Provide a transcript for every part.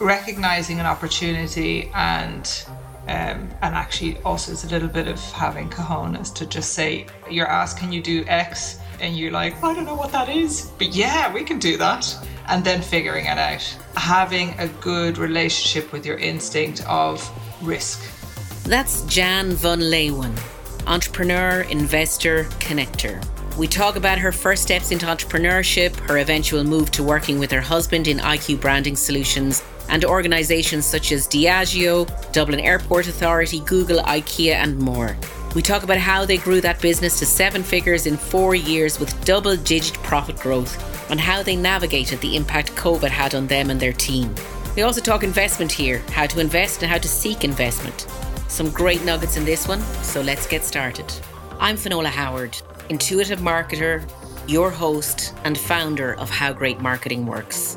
recognizing an opportunity and um, and actually also it's a little bit of having cojones to just say you're asked can you do x? And you're like i don't know what that is. But yeah we can do that. And then figuring it out. Having a good relationship with your instinct of risk. That's jan van leeuwen entrepreneur investor connector. We talk about her first steps into entrepreneurship, her eventual move to working with her husband in IQ Branding Solutions, and organisations such as Diageo, Dublin Airport Authority, Google, IKEA, and more. We talk about how they grew that business to seven figures in four years with double digit profit growth and how they navigated the impact COVID had on them and their team. We also talk investment here, how to invest and how to seek investment. Some great nuggets in this one, so let's get started. I'm Finola Howard intuitive marketer, your host, and founder of How Great Marketing Works.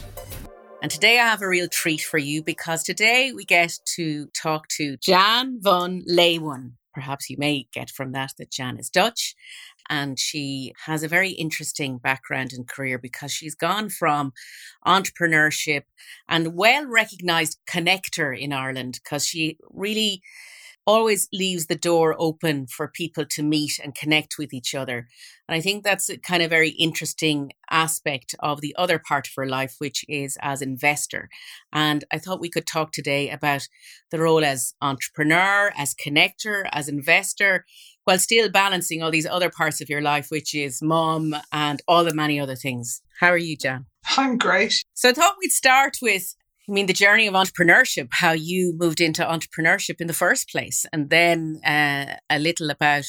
And today I have a real treat for you because today we get to talk to Jan van Leeuwen. Perhaps you may get from that that Jan is Dutch. And she has a very interesting background and career because she's gone from entrepreneurship and well recognized connector in Ireland because she really always leaves the door open for people to meet and connect with each other. And I think that's a kind of very interesting aspect of the other part of her life, which is as investor. And I thought we could talk today about the role as entrepreneur, as connector, as investor, while still balancing all these other parts of your life, which is mom and all the many other things. How are you, Jan? I'm great. So I thought we'd start with I mean, the journey of entrepreneurship, how you moved into entrepreneurship in the first place, and then uh, a little about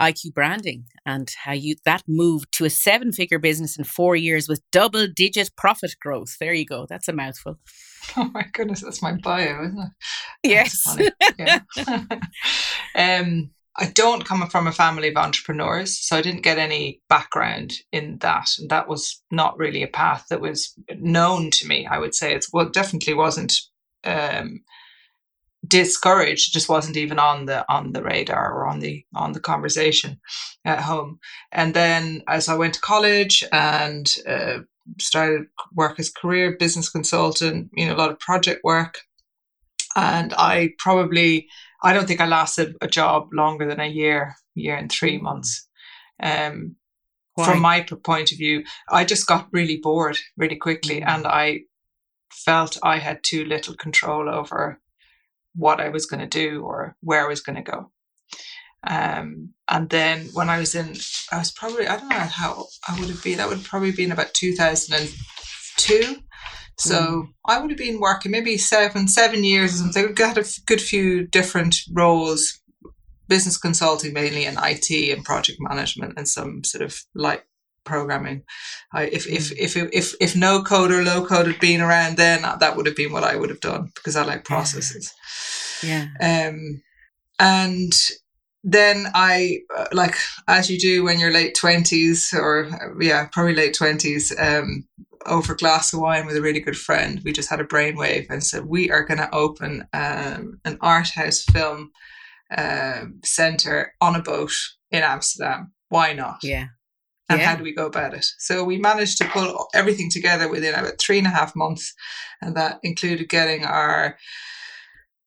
IQ branding and how you that moved to a seven figure business in four years with double digit profit growth. There you go. That's a mouthful. Oh my goodness, that's my bio, isn't it? Yes. Yeah. um, I don't come from a family of entrepreneurs, so I didn't get any background in that. And that was not really a path that was known to me, I would say. It's well definitely wasn't um, discouraged, it just wasn't even on the on the radar or on the on the conversation at home. And then as I went to college and uh, started work as career business consultant, you know, a lot of project work. And I probably I don't think I lasted a job longer than a year, year and three months. Um, from my point of view, I just got really bored really quickly, mm. and I felt I had too little control over what I was going to do or where I was going to go. Um, and then when I was in, I was probably I don't know how I would have been. That would probably been about two thousand and two. So mm. I would have been working maybe seven, seven years or something. I had a good few different roles, business consulting mainly, and IT and project management, and some sort of light programming. I, if, mm. if if if if no code or low code had been around, then that would have been what I would have done because I like processes. Yeah. Um, and then I uh, like as you do when you're late twenties or uh, yeah probably late twenties. Um, over a glass of wine with a really good friend. We just had a brainwave and said, we are going to open um, an art house film um, center on a boat in Amsterdam. Why not? Yeah. And yeah. how do we go about it? So we managed to pull everything together within about three and a half months. And that included getting our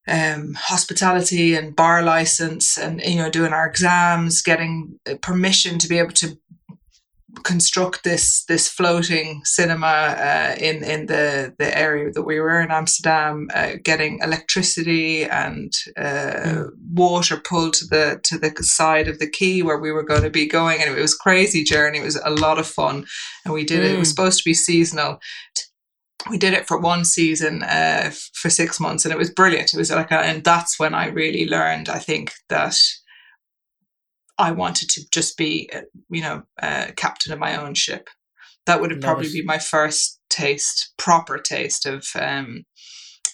um, hospitality and bar license and you know doing our exams getting permission to be able to construct this this floating cinema uh, in in the the area that we were in Amsterdam, uh, getting electricity and uh, mm. water pulled to the to the side of the quay where we were going to be going, and it was crazy journey. It was a lot of fun, and we did mm. it. It was mm. supposed to be seasonal. We did it for one season uh, for six months, and it was brilliant. It was like, a, and that's when I really learned. I think that I wanted to just be, uh, you know, uh, captain of my own ship. That would have probably be my first taste, proper taste of um,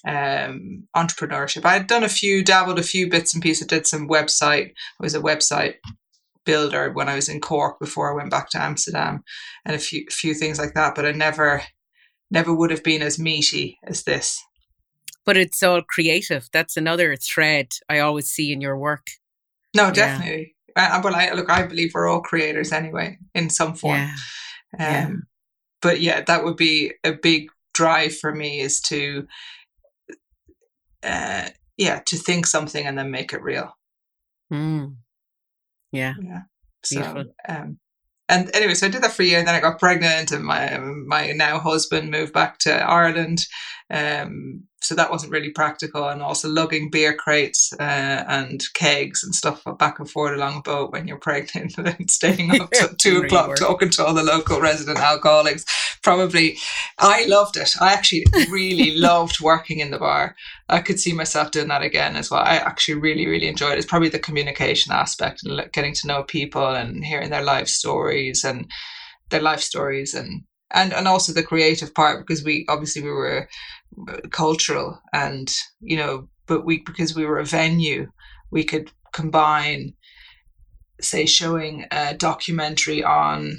um, entrepreneurship. I had done a few, dabbled a few bits and pieces, did some website. I was a website builder when I was in Cork before I went back to Amsterdam, and a few few things like that. But I never, never would have been as meaty as this. But it's all creative. That's another thread I always see in your work. No, definitely. Yeah. Uh, well, I look. I believe we're all creators anyway, in some form. Yeah. Um, yeah. But yeah, that would be a big drive for me is to uh, yeah, to think something and then make it real. Mm. Yeah. Yeah. So, um, and anyway, so I did that for a year, and then I got pregnant, and my my now husband moved back to Ireland. Um, so that wasn't really practical, and also lugging beer crates uh, and kegs and stuff back and forth along a boat when you're pregnant, and staying up till two o'clock work. talking to all the local resident alcoholics. Probably, I loved it. I actually really loved working in the bar. I could see myself doing that again as well. I actually really, really enjoyed it. It's probably the communication aspect and getting to know people and hearing their life stories and their life stories and and and also the creative part because we obviously we were uh, cultural and you know but we because we were a venue we could combine say showing a documentary on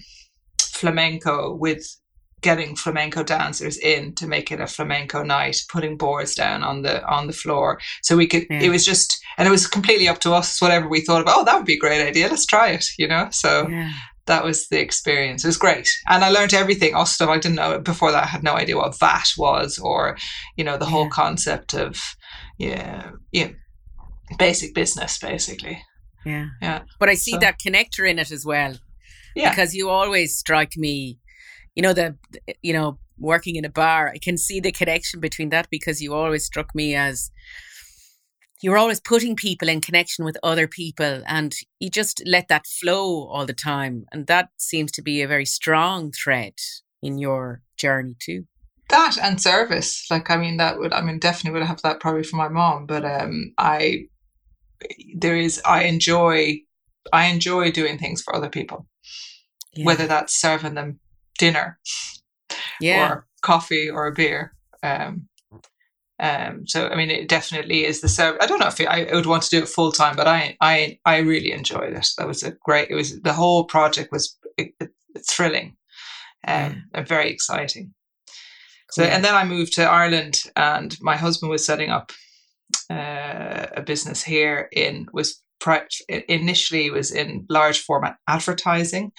flamenco with getting flamenco dancers in to make it a flamenco night putting boards down on the on the floor. So we could yeah. it was just and it was completely up to us whatever we thought about oh that would be a great idea let's try it you know? So yeah. that was the experience. It was great. And i learned everything also stuff i didn't know before that. I had no idea what vat was or you know the yeah. whole concept of yeah yeah basic business basically. Yeah. Yeah. But i see so. that connector in it as well. Yeah. Because you always strike me you know the you know working in a bar i can see the connection between that because you always struck me as you're always putting people in connection with other people and you just let that flow all the time. And that seems to be a very strong thread in your journey too. That and service. Like i mean that would i mean definitely would have that probably for my mom but um i there is i enjoy i enjoy doing things for other people yeah. whether that's serving them dinner yeah. or coffee or a beer. Um, um, so I mean, it definitely is the service. I don't know if it, I would want to do it full time, but I I I really enjoyed it. That was a great. It was the whole project was thrilling, um, and very exciting. So and then I moved to Ireland, and my husband was setting up uh, a business here in was initially was in large format advertising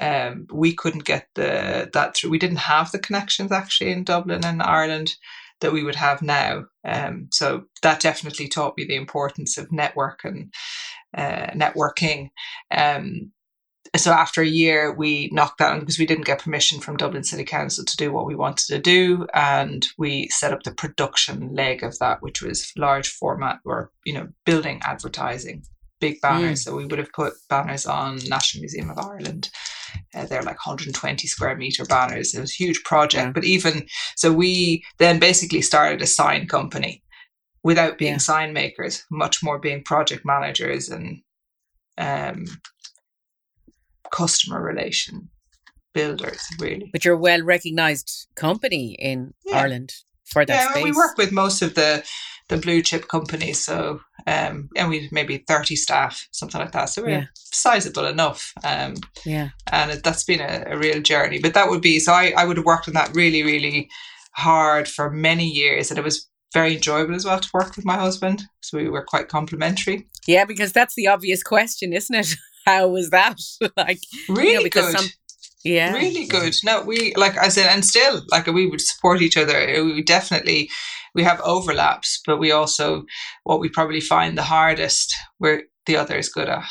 um, we couldn't get the that through. We didn't have the connections actually in Dublin and Ireland that we would have now. Um, so that definitely taught me the importance of network and uh, networking. Um, so after a year, we knocked that because we didn't get permission from Dublin City Council to do what we wanted to do, and we set up the production leg of that, which was large format or you know building advertising big banners. Mm. So we would have put banners on National Museum of Ireland. Uh, they're like 120 square meter banners. It was a huge project. Yeah. But even so, we then basically started a sign company without being yeah. sign makers, much more being project managers and um, customer relation builders, really. But you're a well recognized company in yeah. Ireland for that yeah, space. we work with most of the the blue chip companies. So, um, and we maybe 30 staff, something like that. So we're yeah. sizable enough. Um, yeah. And it, that's been a, a, real journey. But that would be, so I, I would have worked on that really, really hard for many years. And it was very enjoyable as well to work with my husband. So we were quite complementary. Yeah, because that's the obvious question, isn't it? How was that? like, really you know, because good. Some, yeah. Really good. No, we like I said, and still like we would support each other. We definitely we have overlaps, but we also what we probably find the hardest we're the other is good at.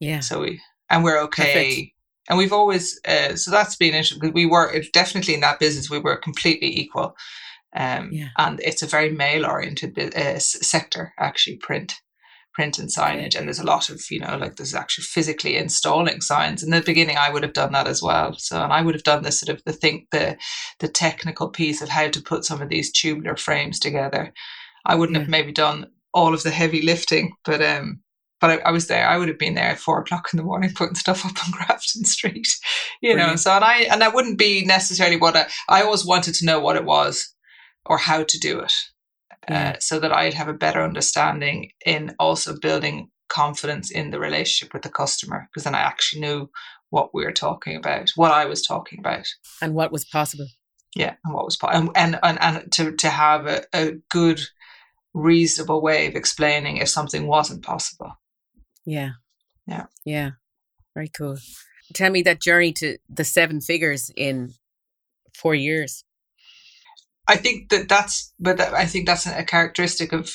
Yeah. So we and we're okay. Perfect. And we've always uh, so that's been interesting because we were definitely in that business we were completely equal. Um, yeah. and it's a very male oriented uh, sector actually print print and signage and there's a lot of you know like there's actually physically installing signs in the beginning i would have done that as well so and i would have done the sort of the think the the technical piece of how to put some of these tubular frames together i wouldn't yeah. have maybe done all of the heavy lifting but um but I, I, was there. I would have been there at four o'clock in the morning putting stuff up on Grafton Street, you Brilliant. know. So and I and that wouldn't be necessarily what I, I always wanted to know what it was or how to do it. Uh, so that I'd have a better understanding in also building confidence in the relationship with the customer because then I actually knew what we were talking about, what I was talking about, and what was possible. Yeah, and what was possible, and, and and to to have a, a good, reasonable way of explaining if something wasn't possible. Yeah, yeah, yeah, very cool. Tell me that journey to the seven figures in four years. I think that that's, but that, I think that's a characteristic of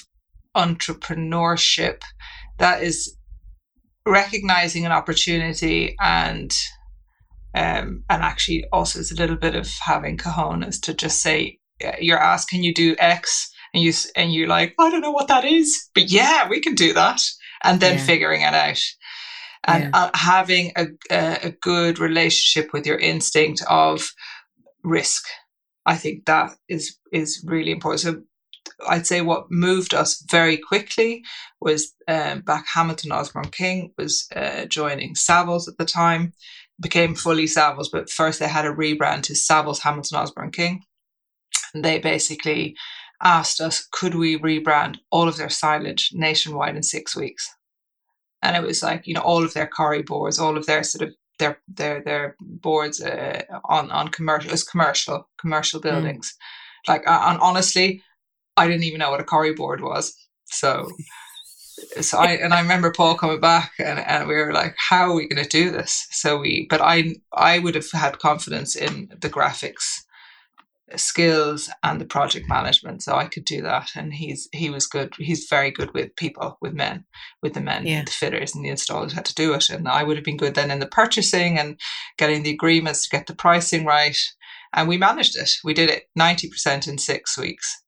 entrepreneurship. That is recognizing an opportunity and um, and actually also it's a little bit of having cojones to just say you're asked can you do x and you and you're like i don't know what that is but yeah we can do that and then yeah. figuring it out and yeah. uh, having a, a good relationship with your instinct of risk i think that is is really important so I'd say what moved us very quickly was um, back Hamilton Osborne King was uh, joining Savills at the time, became fully Savills, but first they had a rebrand to Savills Hamilton Osborne King. And they basically asked us, could we rebrand all of their signage nationwide in six weeks? And it was like, you know, all of their Corrie boards, all of their sort of their their their boards uh, on on commercial as commercial commercial mm. buildings. Mm. Like, and honestly, I didn't even know what a Corrie board was. So, so I and I remember Paul coming back and, and we were like, how are we going to do this? So we, but I I would have had confidence in the graphics skills and the project management, so I could do that. And he's he was good. He's very good with people, with men, with the men, yeah. the fitters and the installers had to do it. And I would have been good then in the purchasing and getting the agreements to get the pricing right. And we managed it. We did it ninety percent in six weeks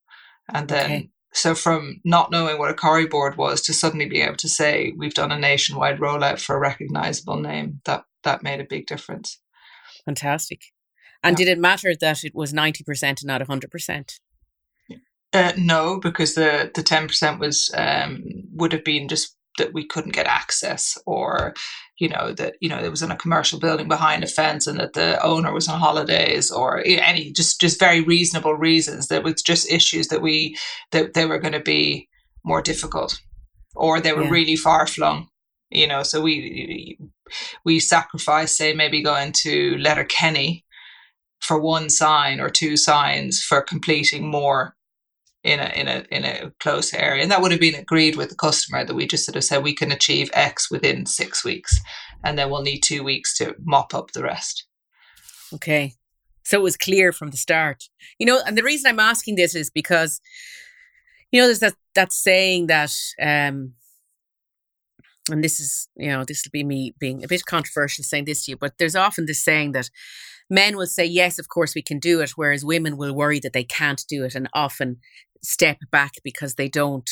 and then, okay. so from not knowing what a Corrie board was to suddenly be able to say we've done a nationwide rollout for a recognizable name, that that made a big difference. Fantastic. And yeah. did it matter that it was 90% and not 100%? Uh, no, because the the ten percent was um, would have been just that we couldn't get access or you know that you know it was in a commercial building behind a fence and that the owner was on holidays or any just just very reasonable reasons that was just issues that we that they were going to be more difficult or they were yeah. really far flung you know so we we sacrificed say maybe going to Letterkenny for one sign or two signs for completing more in a in a in a close area, and that would have been agreed with the customer that we just sort of said we can achieve X within six weeks, and then we'll need two weeks to mop up the rest. Okay, so it was clear from the start, you know. And the reason I'm asking this is because, you know, there's that that saying that, um, and this is you know this will be me being a bit controversial saying this to you, but there's often this saying that men will say yes of course we can do it whereas women will worry that they can't do it and often step back because they don't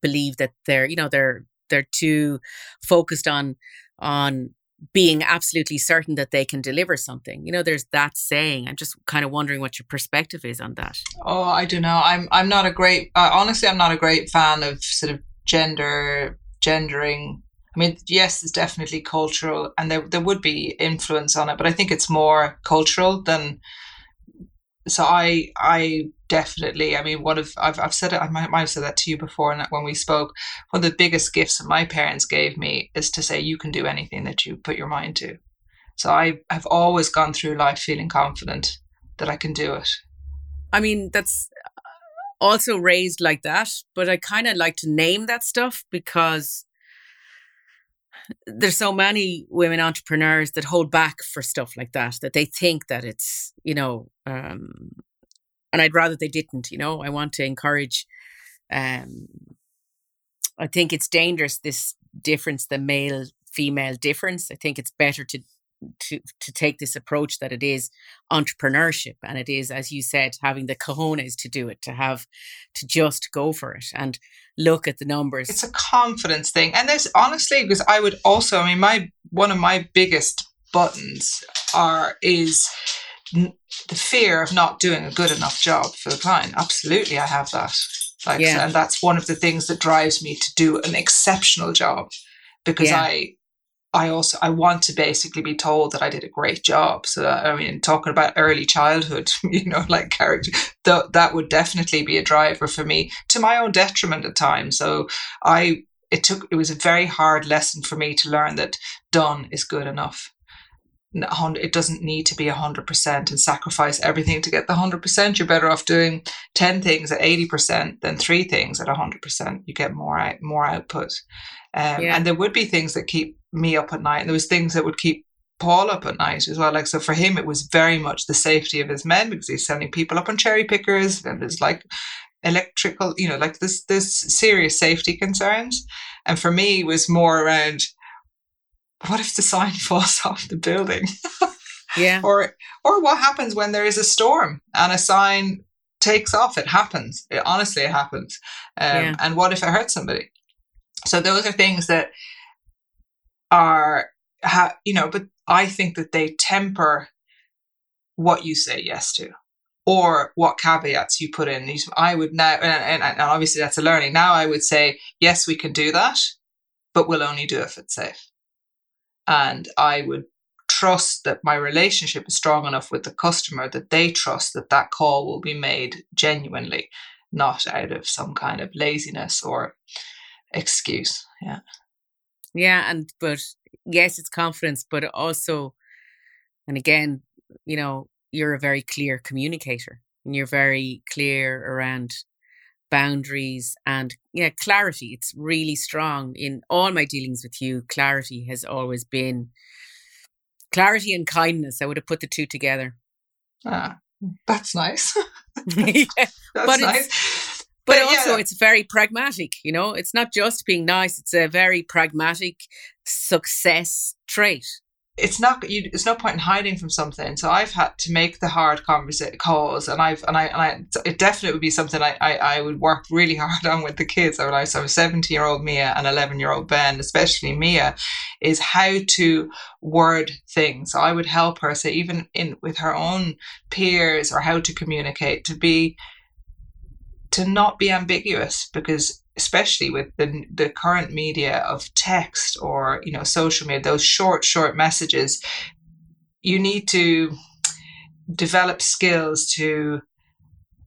believe that they're you know they're they're too focused on on being absolutely certain that they can deliver something. You know there's that saying. I'm just kind of wondering what your perspective is on that. Oh i don't know. I'm i'm not a great uh, honestly i'm not a great fan of sort of gender gendering mean, yes, there's definitely cultural, and there there would be influence on it, but I think it's more cultural than. So I I definitely. I mean, one of I've I've said it. I might, might have said that to you before, and when we spoke, one of the biggest gifts that my parents gave me is to say you can do anything that you put your mind to. So I have always gone through life feeling confident that I can do it. I mean, that's uh, also raised like that, but I kind of like to name that stuff because there's so many women entrepreneurs that hold back for stuff like that that they think that it's you know um and I'd rather they didn't. You know, I want to encourage. Um, I think it's dangerous this difference, the male female difference. I think it's better to to to take this approach that it is entrepreneurship and it is as you said having the cojones to do it to have to just go for it and look at the numbers it's a confidence thing and there's honestly because i would also i mean my one of my biggest buttons are is the fear of not doing a good enough job for the client. Absolutely, I have that. Like, yeah. and that's one of the things that drives me to do an exceptional job because yeah. I I also I want to basically be told that I did a great job. So that, I mean, talking about early childhood, you know, like character, th- that would definitely be a driver for me to my own detriment at times. So I it took it was a very hard lesson for me to learn that done is good enough. It doesn't need to be hundred percent and sacrifice everything to get the hundred percent. You're better off doing ten things at eighty percent than three things at hundred percent. You get more out, more output. Um, yeah. And there would be things that keep me up at night, and there was things that would keep Paul up at night as well. Like so, for him, it was very much the safety of his men because he's sending people up on cherry pickers, and it's like electrical, you know, like this this serious safety concerns. And for me, it was more around what if the sign falls off the building? yeah. Or or what happens when there is a storm and a sign takes off? It happens. It, honestly, it happens. Um, yeah. And what if it hurts somebody? So those are things that are, ha- you know, but I think that they temper what you say yes to or what caveats you put in. I would now, and, and, obviously that's a learning. Now I would say, yes, we can do that, but we'll only do it if it's safe. And I would trust that my relationship is strong enough with the customer that they trust that that call will be made genuinely, not out of some kind of laziness or excuse. Yeah. Yeah. And, but yes, it's confidence, but also, and again, you know, you're a very clear communicator and you're very clear around boundaries and yeah clarity. It's really strong in all my dealings with you. Clarity has always been clarity and kindness. I would have put the two together. Ah that's nice. Yeah, that's but nice. it's, but, but also yeah. it's very pragmatic you know? It's not just being nice it's a very pragmatic success trait. It's not you it's no point in hiding from something. So i've had to make the hard conversation calls and i've and i and i it definitely would be something I, I i would work really hard on with the kids i would i so 17 year old mia and 11 year old ben especially mia is how to word things. So i would help her say even in with her own peers or how to communicate to be to not be ambiguous because especially with the, the current media of text or you know social media those short short messages you need to develop skills to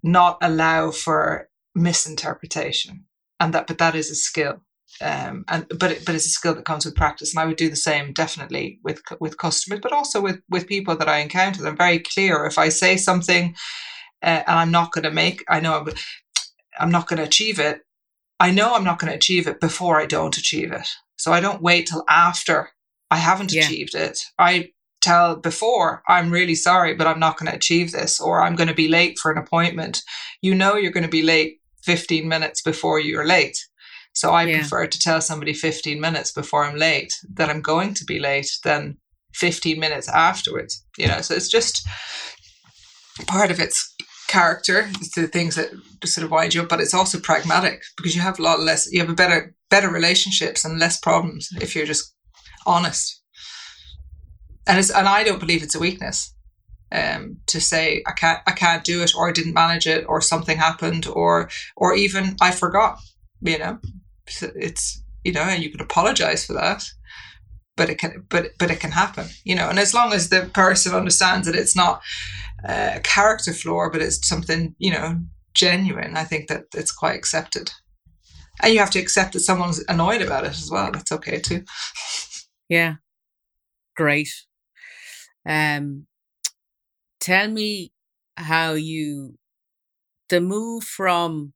not allow for misinterpretation. And that but that is a skill. Um, and but it, but it's a skill that comes with practice. And I would do the same definitely with with customers but also with with people that I encounter. I'm very clear. If I say something uh, and I'm not going to make I know I'm, not going to achieve it I know I'm not going to achieve it before I don't achieve it. So I don't wait till after I haven't yeah. achieved it. I tell before, I'm really sorry, but I'm not going to achieve this, or I'm going to be late for an appointment. You know, you're going to be late 15 minutes before you're late. So I yeah. prefer to tell somebody 15 minutes before I'm late that I'm going to be late than 15 minutes afterwards. You know, so it's just part of it's character, it's the things that sort of wind you up, but it's also pragmatic because you have a lot less, you have a better, better relationships and less problems if you're just honest. And it's, and I don't believe it's a weakness. Um, to say I can't I can't do it or I didn't manage it or something happened or or even I forgot you know it's you know and you can apologize for that but it can but but it can happen you know and as long as the person understands that it's not a character flaw, but it's something, you know, genuine, I think that it's quite accepted. And you have to accept that someone's annoyed about it as well. That's okay too. Yeah. Great. Um tell me how you the move from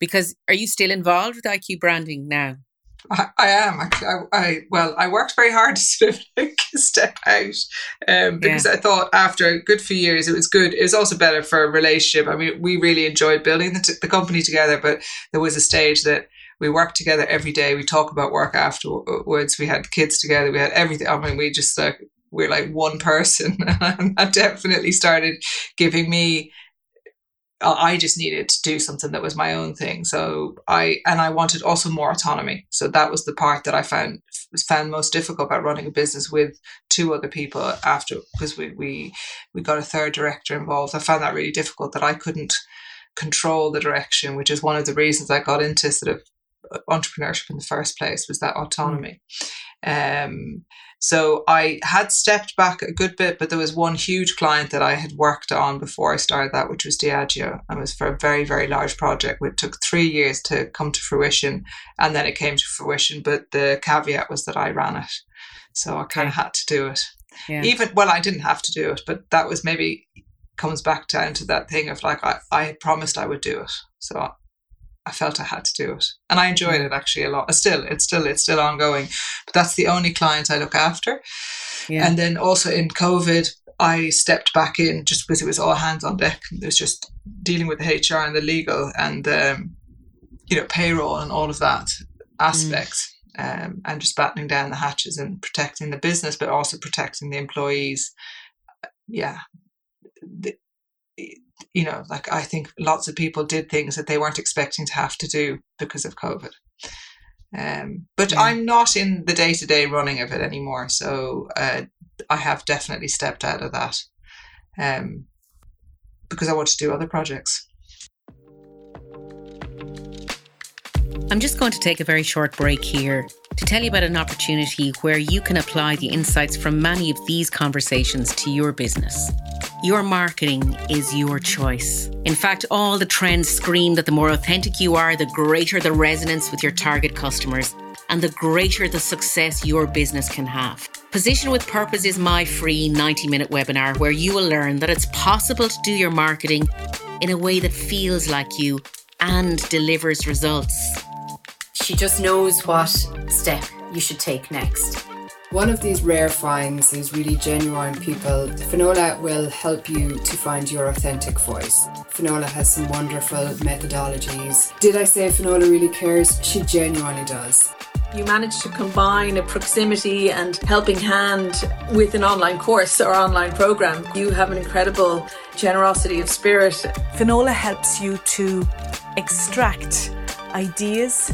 because are you still involved with IQ branding now? I, I am actually. I, I, well, I worked very hard to sort of like step out um, because yeah. I thought after a good few years it was good. It was also better for a relationship. I mean, we really enjoyed building the, t- the company together, but there was a stage that we worked together every day. We talk about work afterwards. We had kids together. We had everything. I mean, we just like we're like one person, and that definitely started giving me I just needed to do something that was my own thing. So I and I wanted also more autonomy. So that was the part that I found was found most difficult about running a business with two other people after because we we we got a third director involved. I found that really difficult that I couldn't control the direction, which is one of the reasons I got into sort of entrepreneurship in the first place was that autonomy. Um, so I had stepped back a good bit, but there was one huge client that I had worked on before I started that, which was Diageo. And it was for a very, very large project. which took three years to come to fruition, and then it came to fruition. But the caveat was that I ran it, so I kind of had to do it. Yeah. Even well, I didn't have to do it, but that was maybe comes back down to that thing of like I, I promised I would do it, so I felt I had to do it, and I enjoyed it actually a lot. Still, it's still it's still ongoing, but that's the only client I look after. Yeah. And then also in COVID, I stepped back in just because it was all hands on deck. It was just dealing with the HR and the legal and um, you know payroll and all of that aspects. Mm. Um, and just battening down the hatches and protecting the business, but also protecting the employees. Yeah, the, you know, like I think lots of people did things that they weren't expecting to have to do because of COVID. Um, but yeah. I'm not in the day to day running of it anymore. So uh, I have definitely stepped out of that um, because I want to do other projects. I'm just going to take a very short break here to tell you about an opportunity where you can apply the insights from many of these conversations to your business. Your marketing is your choice. In fact, all the trends scream that the more authentic you are, the greater the resonance with your target customers and the greater the success your business can have. Position with Purpose is my free 90 minute webinar where you will learn that it's possible to do your marketing in a way that feels like you and delivers results. She just knows what step you should take next. One of these rare finds is really genuine people. Finola will help you to find your authentic voice. Finola has some wonderful methodologies. Did I say Finola really cares? She genuinely does. You manage to combine a proximity and helping hand with an online course or online program. You have an incredible generosity of spirit. Finola helps you to extract ideas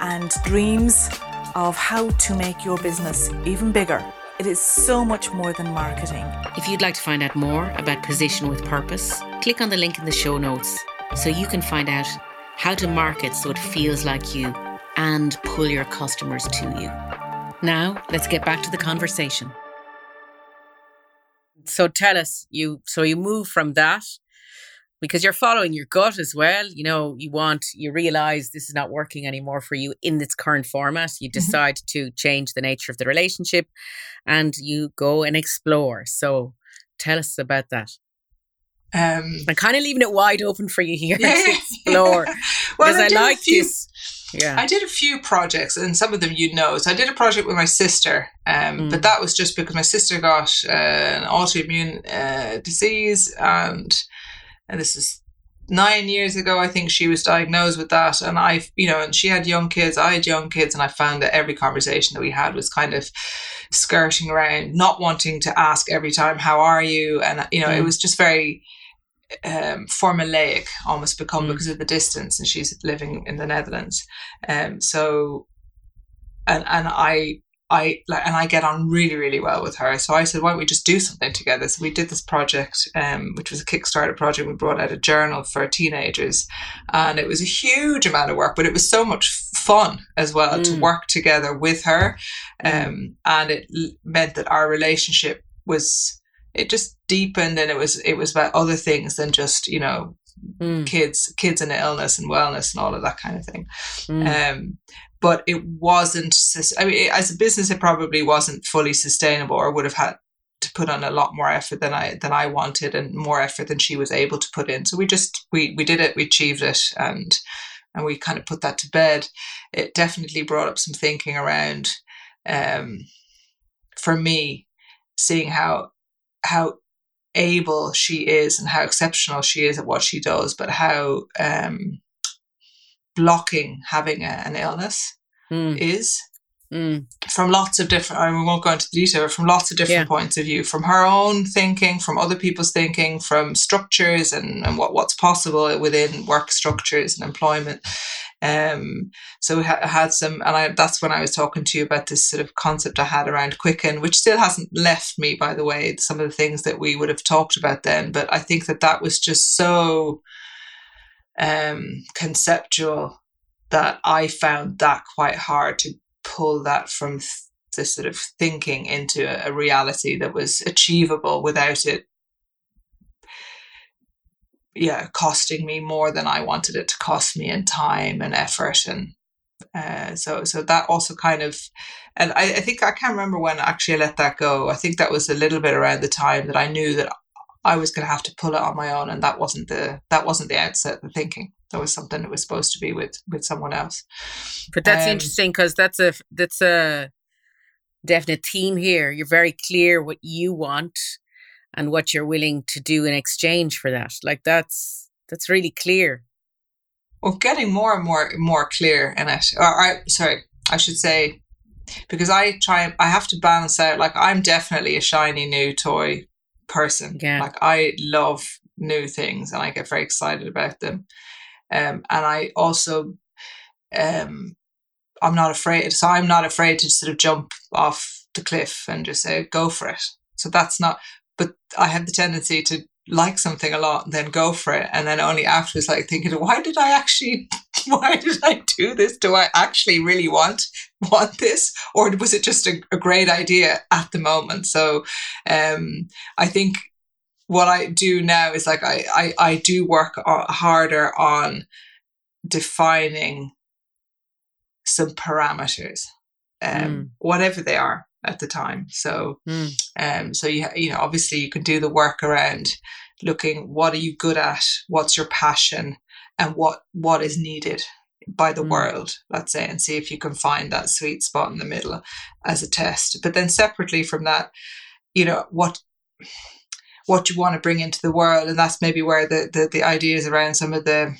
and dreams of how to make your business even bigger. It is so much more than marketing. If you'd like to find out more about Position with Purpose, click on the link in the show notes so you can find out how to market so it feels like you and pull your customers to you. Now, let's get back to the conversation. So tell us, you so you move from that because you're following your gut as well. You know, you want, you realize this is not working anymore for you in its current format. You mm-hmm. decide mm-hmm. to change the nature of the relationship and you go and explore. So tell us about that. Um, I'm kind of leaving it wide open for you here yeah. to explore well, because I, I like few, this. Yeah, I did a few projects, and some of them you know. So I did a project with my sister, um, mm. but that was just because my sister got uh, an autoimmune uh, disease, and and this is nine years ago i think she was diagnosed with that and i've you know and she had young kids i had young kids and i found that every conversation that we had was kind of skirting around not wanting to ask every time how are you and you know mm. it was just very um, formulaic almost become mm. because of the distance and she's living in the netherlands um, so and and i I like, and I get on really, really well with her. So I said, why don't we just do something together? So we did this project, um, which was a Kickstarter project. We brought out a journal for teenagers, and it was a huge amount of work, but it was so much fun as well mm. to work together with her, mm. um, and it meant that our relationship was it just deepened, and it was it was about other things than just you know Mm. kids kids and illness and wellness and all of that kind of thing mm. um, but it wasn't. I mean, as a business, it probably wasn't fully sustainable, or would have had to put on a lot more effort than I than I wanted, and more effort than she was able to put in. So we just we we did it, we achieved it, and and we kind of put that to bed. It definitely brought up some thinking around, um, for me, seeing how how able she is and how exceptional she is at what she does, but how um, blocking having a, an illness mm. is mm. from lots of different I won't go into the detail from lots of different yeah. points of view from her own thinking from other people's thinking from structures and, and what, what's possible within work structures and employment um, so we ha- had some, and I, that's when I was talking to you about this sort of concept I had around Quicken, which still hasn't left me, by the way, some of the things that we would have talked about then. But I think that that was just so um, conceptual that I found that quite hard to pull that from the sort of thinking into a, a reality that was achievable without it yeah costing me more than i wanted it to cost me in time and effort and uh, so so that also kind of and I, I think i can't remember when actually i let that go. I think that was a little bit around the time that i knew that i was going to have to pull it on my own and that wasn't the that wasn't the outset the thinking. That was something that was supposed to be with with someone else. But that's um, interesting because that's a that's a definite theme here. You're very clear what you want and what you're willing to do in exchange for that. Like that's that's really clear. Well getting more and more more clear in it or I, sorry i should say because i try i have to balance out like i'm definitely a shiny new toy person yeah. like i love new things and i get very excited about them um, and i also um, i'm not afraid so i'm not afraid to sort of jump off the cliff and just say go for it so that's not but I have the tendency to like something a lot and then go for it. And then only afterwards, like thinking, why did I actually, why did I do this? Do I actually really want, want this? Or was it just a, a great idea at the moment? So, um, I think what I do now is like, I, I, I do work harder on defining some parameters, um, mm. whatever they are at the time. So, mm. um, so you you know, obviously you can do the work around looking what are you good at, what's your passion, and what what is needed by the mm. world, let's say, and see if you can find that sweet spot in the middle as a test. But then separately from that, you know what what you want to bring into the world, and that's maybe where the the, the ideas around some of the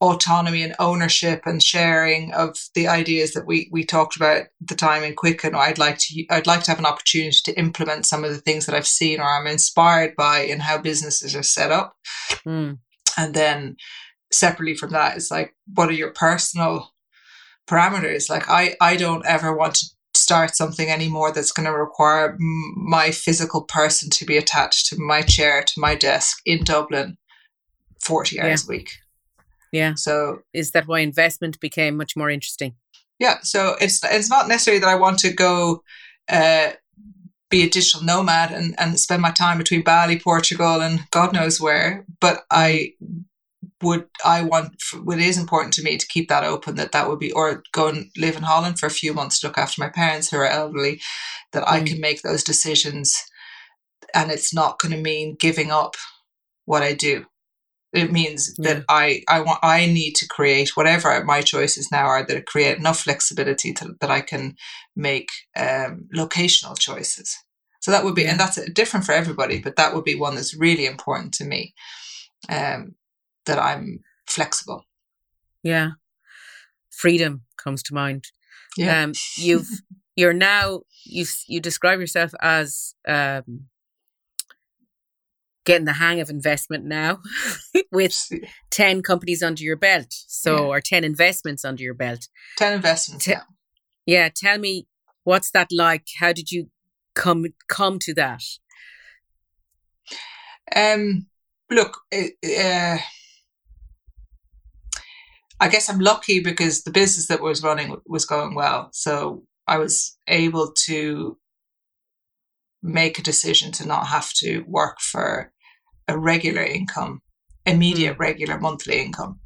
autonomy and ownership and sharing of the ideas that we we talked about the time in Quicken. I'd like to I'd like to have an opportunity to implement some of the things that I've seen or I'm inspired by in how businesses are set up. Mm. And then separately from that, it's like what are your personal parameters? Like I I don't ever want to start something anymore that's going to require my physical person to be attached to my chair to my desk in Dublin 40 hours yeah. a week yeah. So is that why investment became much more interesting? Yeah. So it's it's not necessarily that I want to go uh, be a digital nomad and, and spend my time between Bali, Portugal, and God knows where, but I would I want what is important to me to keep that open that that would be or go and live in Holland for a few months to look after my parents who are elderly that mm. I can make those decisions and it's not going to mean giving up what I do it means yeah. that I, I want I need to create whatever my choices now are that create enough flexibility to, that I can make um, locational choices. So that would be, and that's different for everybody, but that would be one that's really important to me. Um, that I'm flexible. Yeah, freedom comes to mind. Yeah, um, you've you're now you you describe yourself as um, getting the hang of investment now with 10 companies under your belt. So, yeah. or 10 investments under your belt. 10 investments. Te- yeah. yeah. Tell me, what's that like? How did you come, come to that? Um, look, uh, I guess I'm lucky because the business that was running was going well. So I was able to make a decision to not have to work for a regular income, immediate mm. regular monthly income,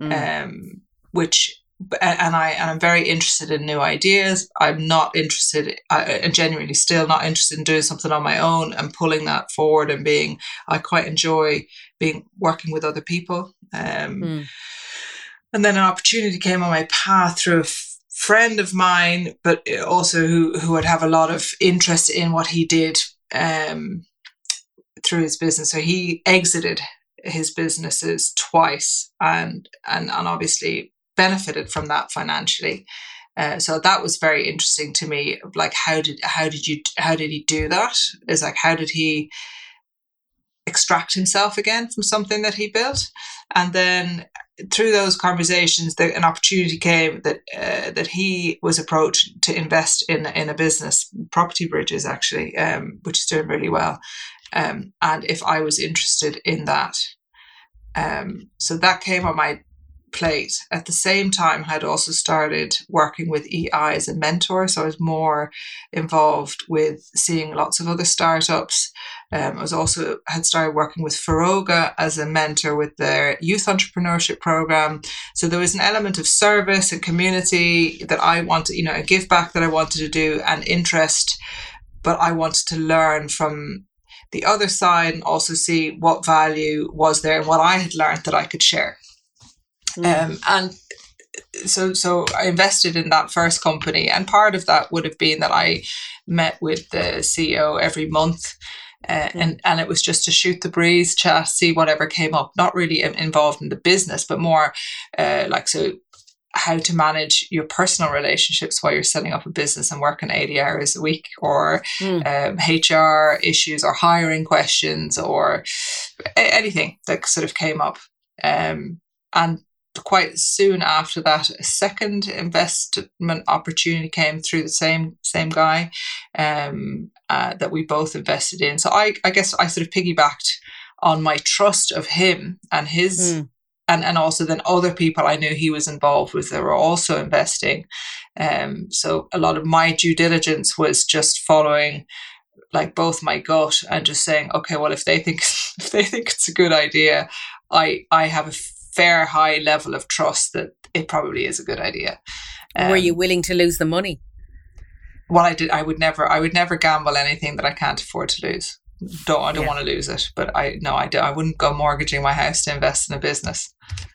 mm. um, which and I and I'm very interested in new ideas. I'm not interested, and genuinely still not interested in doing something on my own and pulling that forward and being. I quite enjoy being working with other people. Um, mm. And then an opportunity came on my path through a friend of mine, but also who who would have a lot of interest in what he did. Um, through his business. So he exited his businesses twice and and, and obviously benefited from that financially. Uh, so that was very interesting to me. Like, how did how did you how did he do that? Is like how did he extract himself again from something that he built, and then through those conversations, an opportunity came that uh, that he was approached to invest in in a business, Property Bridges, actually, um, which is doing really well. Um, and if I was interested in that. Um, so that came on my plate. At the same time, I had also started working with EI as a mentor. So I was more involved with seeing lots of other startups. Um, I was also had started working with Foróige as a mentor with their youth entrepreneurship program. So there was an element of service and community that I wanted, you know, a give back that I wanted to do and interest, but I wanted to learn from the other side and also see what value was there and what I had learned that I could share. Mm. Um, and so so I invested in that first company, and part of that would have been that I met with the CEO every month. Uh, and and it was just to shoot the breeze, chat, see whatever came up. Not really involved in the business, but more uh, like so how to manage your personal relationships while you're setting up a business and working 80 hours a week or mm. um, HR issues or hiring questions or anything that sort of came up. Um, and quite soon after that, a second investment opportunity came through the same same guy um, uh, that we both invested in. So I, I guess I sort of piggybacked on my trust of him and his. Mm. And, and also then other people I knew he was involved with that were also investing. Um, so a lot of my due diligence was just following like both my gut and just saying, okay, well, if they think if they think it's a good idea, I I have a fair high level of trust that it probably is a good idea. Um, Were you um, willing to lose the money? Well, I did. I would never. I would never gamble anything that I can't afford to lose. Don't. I don't yeah. want to lose it. But I no. I do. I wouldn't go mortgaging my house to invest in a business.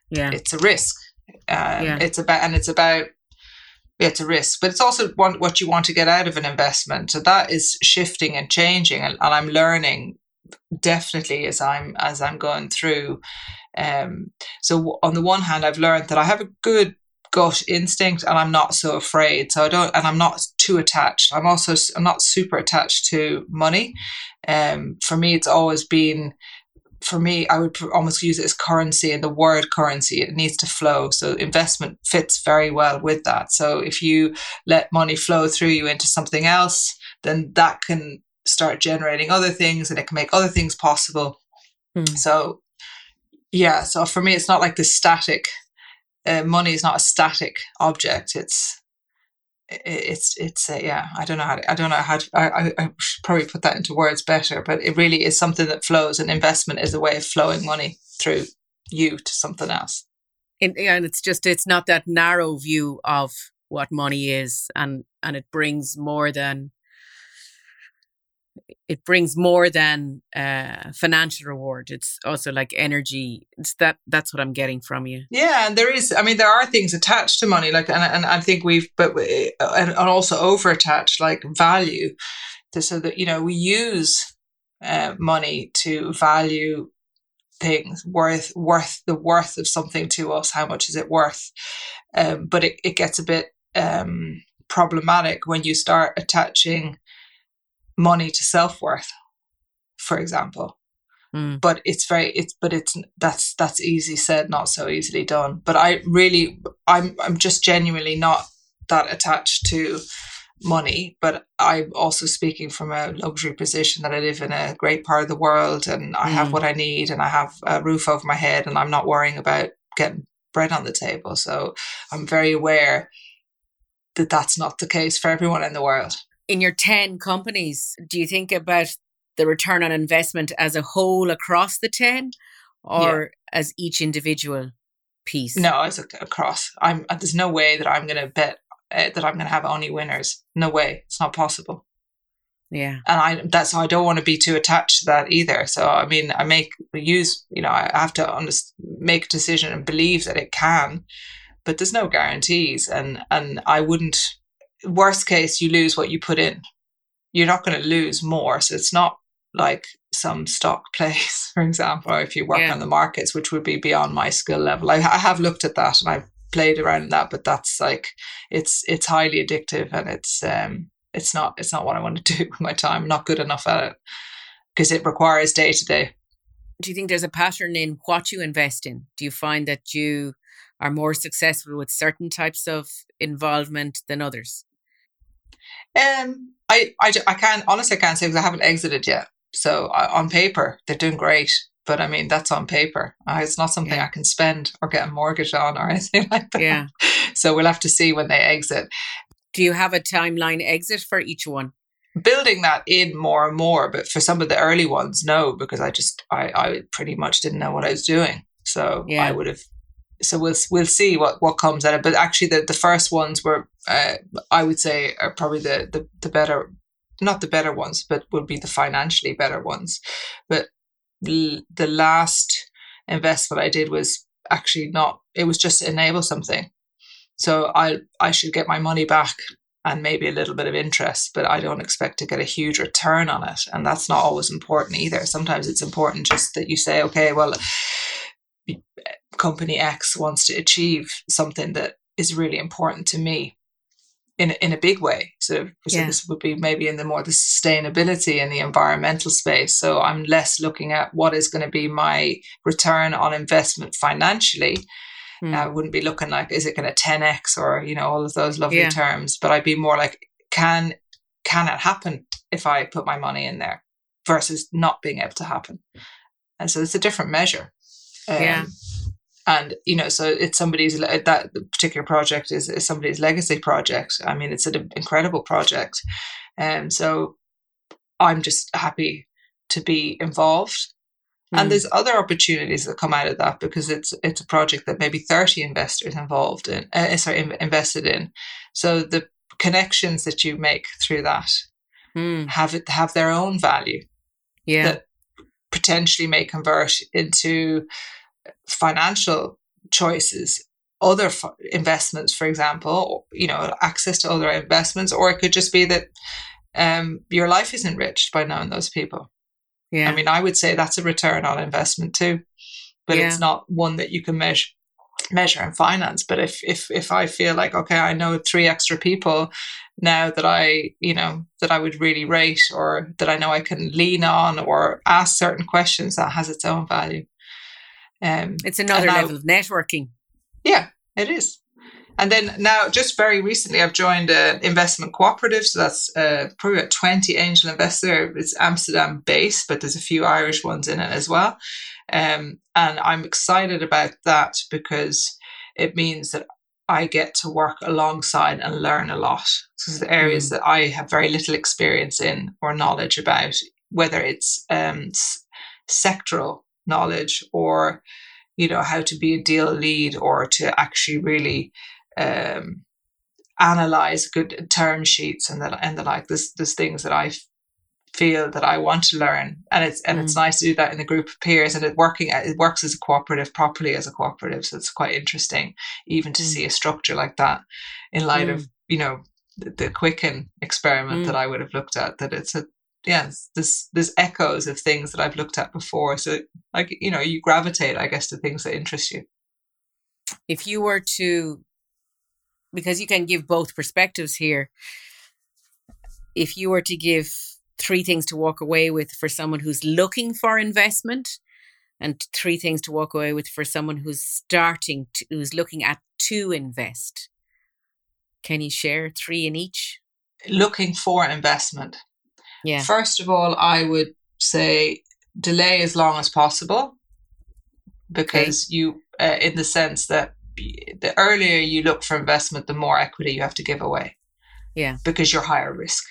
Yeah, it's a risk. Um, yeah. It's about and it's about it's a risk, but it's also what you want to get out of an investment. So that is shifting and changing, and, and I'm learning definitely as I'm as I'm going through um, so on the one hand, I've learned that I have a good gut instinct and I'm not so afraid. So I don't, and I'm not too attached. I'm also, I'm not super attached to money. Um, for me, it's always been, for me, I would almost use it as currency and the word currency, it needs to flow. So investment fits very well with that. So if you let money flow through you into something else, then that can start generating other things and it can make other things possible. Hmm. So yeah so for me it's not like the static uh, money is not a static object. It's it's it's uh, yeah i don't know how to, i don't know how to, I, I should probably put that into words better but it really is something that flows and investment is a way of flowing money through you to something else. And, and it's just it's not that narrow view of what money is and and it brings more than it brings more than uh, financial reward. It's also like energy. It's that that's what I'm getting from you. Yeah, and there is. I mean, there are things attached to money, like, and, and I think we've, but and, and also over attached, like value, so that you know we use uh, money to value things worth worth the worth of something to us. How much is it worth? Um, but it it gets a bit um, problematic when you start attaching money to self-worth for example. Mm. but it's very it's but it's that's that's easy said not so easily done. But i really i'm i'm just genuinely not that attached to money. But i'm also speaking from a luxury position that i live in a great part of the world and i mm. have what i need and i have a roof over my head and i'm not worrying about getting bread on the table. So i'm very aware that that's not the case for everyone in the world in your 10 companies, do you think about the return on investment as a whole across the 10 or yeah. as each individual piece? No, as a, across. I'm uh, there's no way that I'm going to bet uh, that I'm going to have only winners. No way. It's not possible. Yeah. And I that's why I don't want to be too attached to that either. So I mean, I make use, you know, I have to under, make a decision and believe that it can, but there's no guarantees and and I wouldn't worst case, you lose what you put in. You're not going to lose more. So it's not like some stock plays, for example, or if you work yeah. on the markets, which would be beyond my skill level. I, I have looked at that and I've played around in that, but that's like it's it's highly addictive and it's um it's not it's not what I want to do with my time. I'm not good enough at it because it requires day to day. Do you think there's a pattern in what you invest in? Do you find that you are more successful with certain types of involvement than others? Um, I, I, I can't honestly I can't say because I haven't exited yet. So I, on paper, they're doing great. but I mean that's on paper. Uh, it's not something Yeah. I can spend or get a mortgage on or anything like that. Yeah. So we'll have to see when they exit. Do you have a timeline exit for each one? Building that in more and more, but for some of the early ones, no, because I just I, I pretty much didn't know what I was doing. So Yeah. I would have. So we'll we'll see what what comes out of it. But actually, the the first ones were uh, I would say are probably the the the better, not the better ones, but would be the financially better ones. But the last investment I did was actually not. It was just enable something. So I I should get my money back and maybe a little bit of interest, but I don't expect to get a huge return on it. And that's not always important either. Sometimes it's important just that you say, okay, well, company X wants to achieve something that is really important to me in a, in a big way. So, so Yeah. this would be maybe in the more the sustainability and the environmental space. So I'm less looking at what is going to be my return on investment financially. Hmm. I wouldn't be looking like, is it going to 10x or, you know, all of those lovely Yeah. terms, but I'd be more like, can, can it happen if I put my money in there versus not being able to happen? And so it's a different measure. Um, Yeah. And, you know, so it's somebody's, that particular project is, is somebody's legacy project. I mean, it's an incredible project. And so I'm just happy to be involved Mm. and there's other opportunities that come out of that because it's it's a project that maybe 30 investors involved in uh, sorry in, invested in so the connections that you make through that Mm. have it have their own value Yeah. that potentially may convert into financial choices other f- investments for example or, you know access to other investments or it could just be that um, your life is enriched by knowing those people yeah. I mean, I would say that's a return on investment too, but Yeah. it's not one that you can measure measure in finance. But if if if I feel like okay, I know three extra people now that I you know that I would really rate or that I know I can lean on or ask certain questions, that has its own value. Um, it's another I- level of networking. yeah, it is. And then now, just very recently, I've joined an investment cooperative. So that's uh, probably about 20 angel investor. It's Amsterdam based, but there's a few Irish ones in it as well. Um, and I'm excited about that because it means that I get to work alongside and learn a lot. So the areas that I have very little experience in or knowledge about, whether it's um, sectoral knowledge or you know how to be a deal lead or to actually really um, analyze good term sheets and the and the like. There's there's things that I feel that I want to learn, and it's and it's nice to do that in a group of peers, and it working it works as a cooperative properly as a cooperative. So it's quite interesting, even to Mm. see a structure like that in light of you know the, the Quicken experiment Mm. that I would have looked at. That it's a it's- there's there's echoes of things that I've looked at before. So like you know, you gravitate, I guess, to things that interest you. if you were to because you can give both perspectives here if you were to give three things to walk away with for someone who's looking for investment and three things to walk away with for someone who's starting to, who's looking at to invest can you share three in each Looking for investment. Yeah First of all, I would say delay as long as possible because you, uh, in the sense that the earlier you look for investment, the more equity you have to give away. Yeah. Because you're higher risk.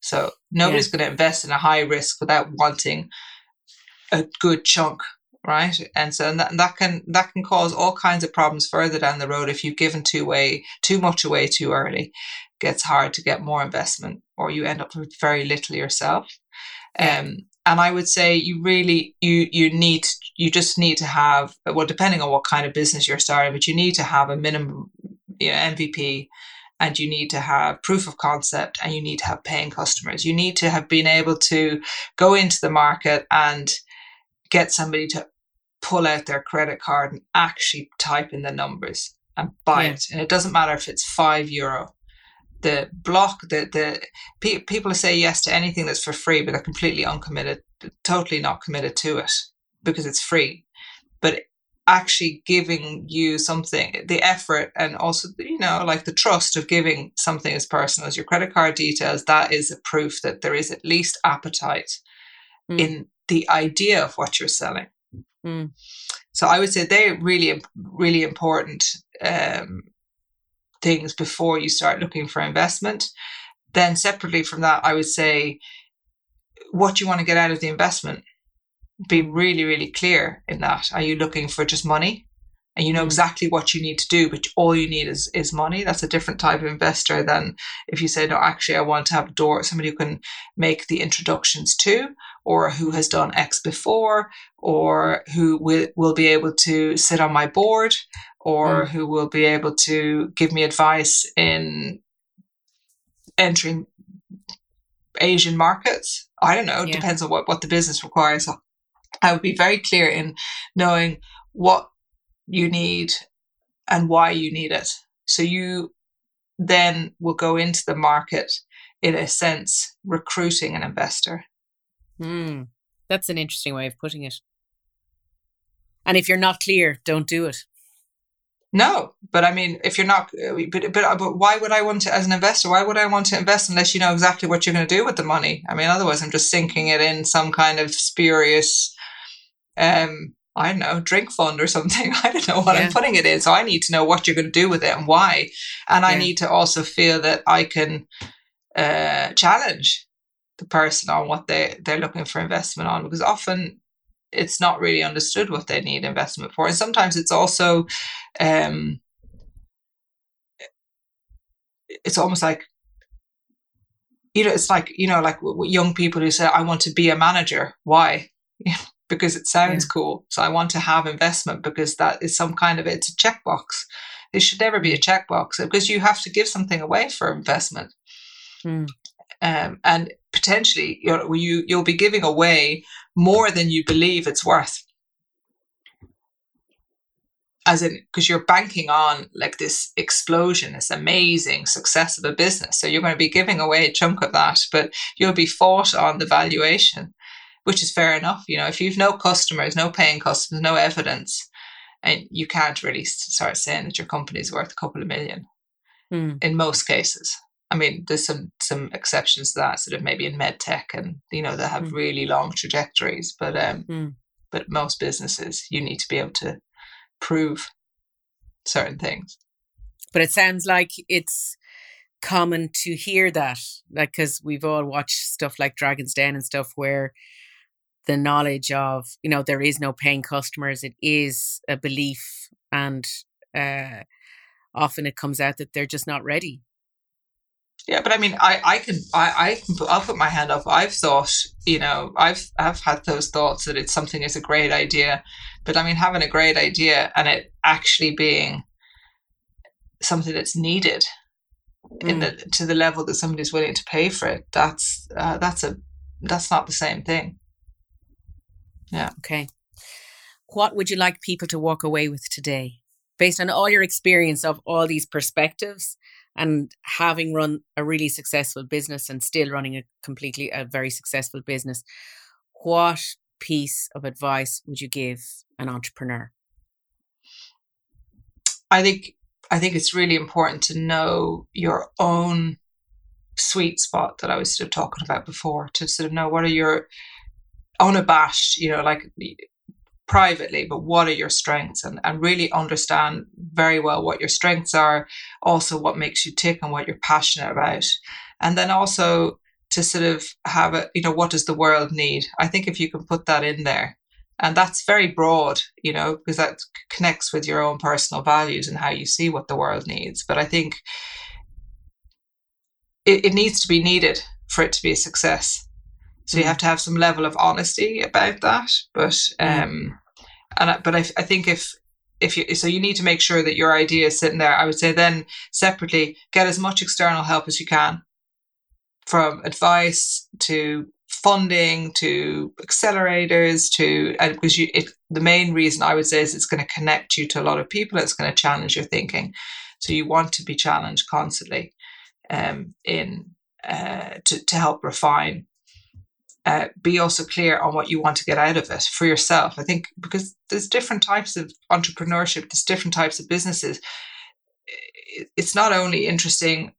So nobody's going to invest in a high risk without wanting a good chunk, right? And so and that, that can that can cause all kinds of problems further down the road if you've given too way too much away too early. Gets hard to get more investment, or you end up with very little yourself. Um, and I would say you really you you need you just need to have well depending on what kind of business you're starting, but you need to have a minimum you know, MVP and you need to have proof of concept and you need to have paying customers. You need to have been able to go into the market and get somebody to pull out their credit card and actually type in the numbers and buy Yeah. it. And it doesn't matter if it's five euro. The block, the the pe- people say yes to anything that's for free, but they're completely uncommitted, totally not committed to it because it's free. But actually giving you something, the effort and also, you know, like the trust of giving something as personal as your credit card details, that is a proof that there is at least appetite Mm. in the idea of what you're selling. Mm. So I would say they're really, really important um, things before you start looking for investment. Then, separately from that, I would say what you want to get out of the investment. Be really, really clear in that. Are you looking for just money? And you know mm. exactly what you need to do, but all you need is is money. That's a different type of investor than if you say, no, actually, I want to have a door, somebody who can make the introductions to, or who has done X before, or who will, will be able to sit on my board, or mm. who will be able to give me advice in entering Asian markets. I don't know, yeah. depends on what, what the business requires. I would be very clear in knowing what you need and why you need it. So you then will go into the market in a sense recruiting an investor. Mm, that's an interesting way of putting it. And if you're not clear, don't do it. No, but I mean, if you're not, uh, but, but but why would I want to, as an investor, why would I want to invest unless you know exactly what you're going to do with the money? I mean, otherwise, I'm just sinking it in some kind of spurious, um, I don't know, drink fund or something. I don't know what yeah. I'm putting it in. So I need to know what you're going to do with it and why, and yeah. I need to also feel that I can uh, challenge the person on what they they're looking for investment on because often it's not really understood what they need investment for. And sometimes it's also um it's almost like you know it's like you know like young people who say i want to be a manager. Why? Because it sounds yeah. cool. So i want to have investment because that is some kind of it's a checkbox. It should never be a checkbox. Because you have to give something away for investment. Mm. um, and potentially you're, you you'll be giving away more than you believe it's worth. As in because you're banking on like this explosion this amazing success of a business. So you're going to be giving away a chunk of that but you'll be fought on the valuation which is fair enough you know. If you've no customers no paying customers no evidence and you can't really start saying that your company is worth a couple of million mm. in most cases I mean, there's some some exceptions to that, sort of maybe in med tech, and you know they have mm. really long trajectories. But um, mm. but most businesses, you need to be able to prove certain things. But it sounds like it's common to hear that, like because we've all watched stuff like Dragon's Den and stuff where the knowledge of you know there is no paying customers, it is a belief, and uh, often it comes out that they're just not ready yeah, but I mean, I, I can, I, I can put, I'll put my hand up. I've thought, you know, I've, I've had those thoughts that it's something is a great idea, but I mean, having a great idea and it actually being something that's needed mm. in the to the level that somebody's willing to pay for it. That's uh, that's a that's not the same thing. Yeah. Okay. What would you like people to walk away with today, based on all your experience of all these perspectives? And having run a really successful business and still running a completely a very successful business what piece of advice would you give an entrepreneur? I think i think it's really important to know your own sweet spot that i was sort of talking about before to sort of know what are your unabashed you know like privately, but what are your strengths and, and really understand very well what your strengths are, also what makes you tick and what you're passionate about. And then also to sort of have a, you know, what does the world need? I think if you can put that in there, and that's very broad, you know, because that connects with your own personal values and how you see what the world needs. But I think it, it needs to be needed for it to be a success. So you mm. have to have some level of honesty about that. But mm. um, and I, but I, I think if if you so you need to make sure that your idea is sitting there. I would say then separately get as much external help as you can, from advice to funding to accelerators to and because you it, the main reason I would say is it's going to connect you to a lot of people. It's going to challenge your thinking. So you want to be challenged constantly um, in uh, to to help refine uh, be also clear on what you want to get out of it for yourself. I think because there's different types of entrepreneurship, there's different types of businesses. It's not only interesting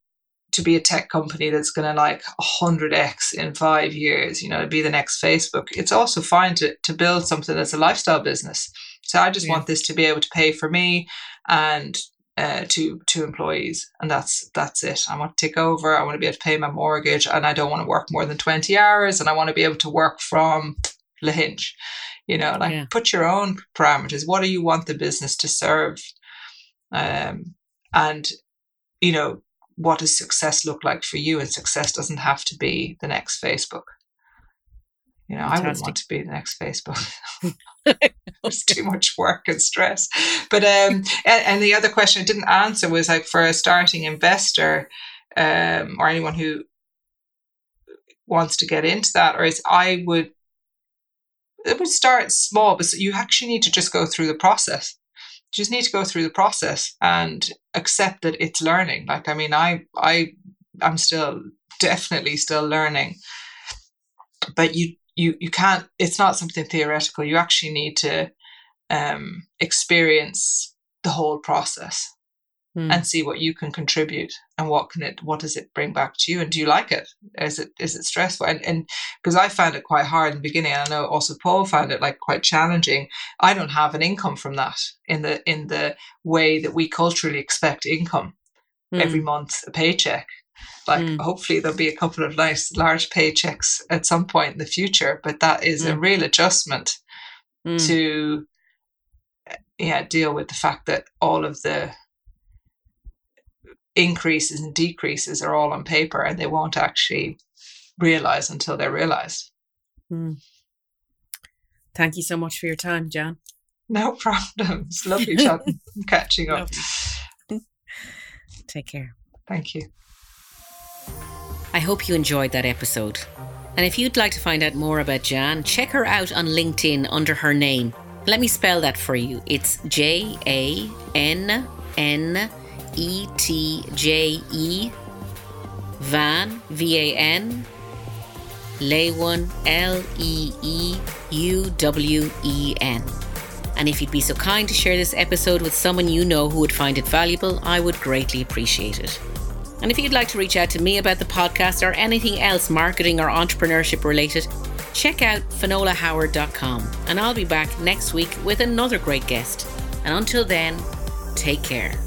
to be a tech company that's going to like 100x in five years, you know, to be the next Facebook. It's also fine to, to build something that's a lifestyle business. So I just yeah. want this to be able to pay for me and uh, to to employees, and that's that's it. I want to take over. I want to be able to pay my mortgage, and I don't want to work more than twenty hours, and I want to be able to work from Lahinch. You know, like yeah. put your own parameters. What do you want the business to serve? Um, and you know, what does success look like for you? And success doesn't have to be the next Facebook. You know, Fantastic. I wouldn't want to be the next Facebook. There's too much work and stress. But um, and, and, the other question I didn't answer was like for a starting investor um, or anyone who wants to get into that, or is I would it would start small, but you actually need to just go through the process. You just need to go through the process and accept that it's learning. Like I mean, I I I'm still definitely still learning, but you you you can't. It's not something theoretical. You actually need to um, experience the whole process mm. and see what you can contribute and what can it what does it bring back to you and do you like it is it is it stressful and and because i found it quite hard in the beginning i know also paul found it like quite challenging i don't have an income from that in the in the way that we culturally expect income mm. every month a paycheck like mm. hopefully there'll be a couple of nice large paychecks at some point in the future but that is a hmm. real adjustment hmm. to yeah deal with the fact that all of the increases and decreases are all on paper and they won't actually realize until they're realized. Mm. Thank you so much for your time, Jan. No problem. It's lovely chatting, catching up. Take care. Thank you. I hope you enjoyed that episode. And if you'd like to find out more about Jan, check her out on LinkedIn under her name. Let me spell that for you. It's J A N N E T J E, Van, V A N, Leeuwen, L E E U W E N. And if you'd be so kind to share this episode with someone you know who would find it valuable, I would greatly appreciate it. And if you'd like to reach out to me about the podcast or anything else marketing or entrepreneurship related, check out finolahoward.com and I'll be back next week with another great guest. And until then, take care.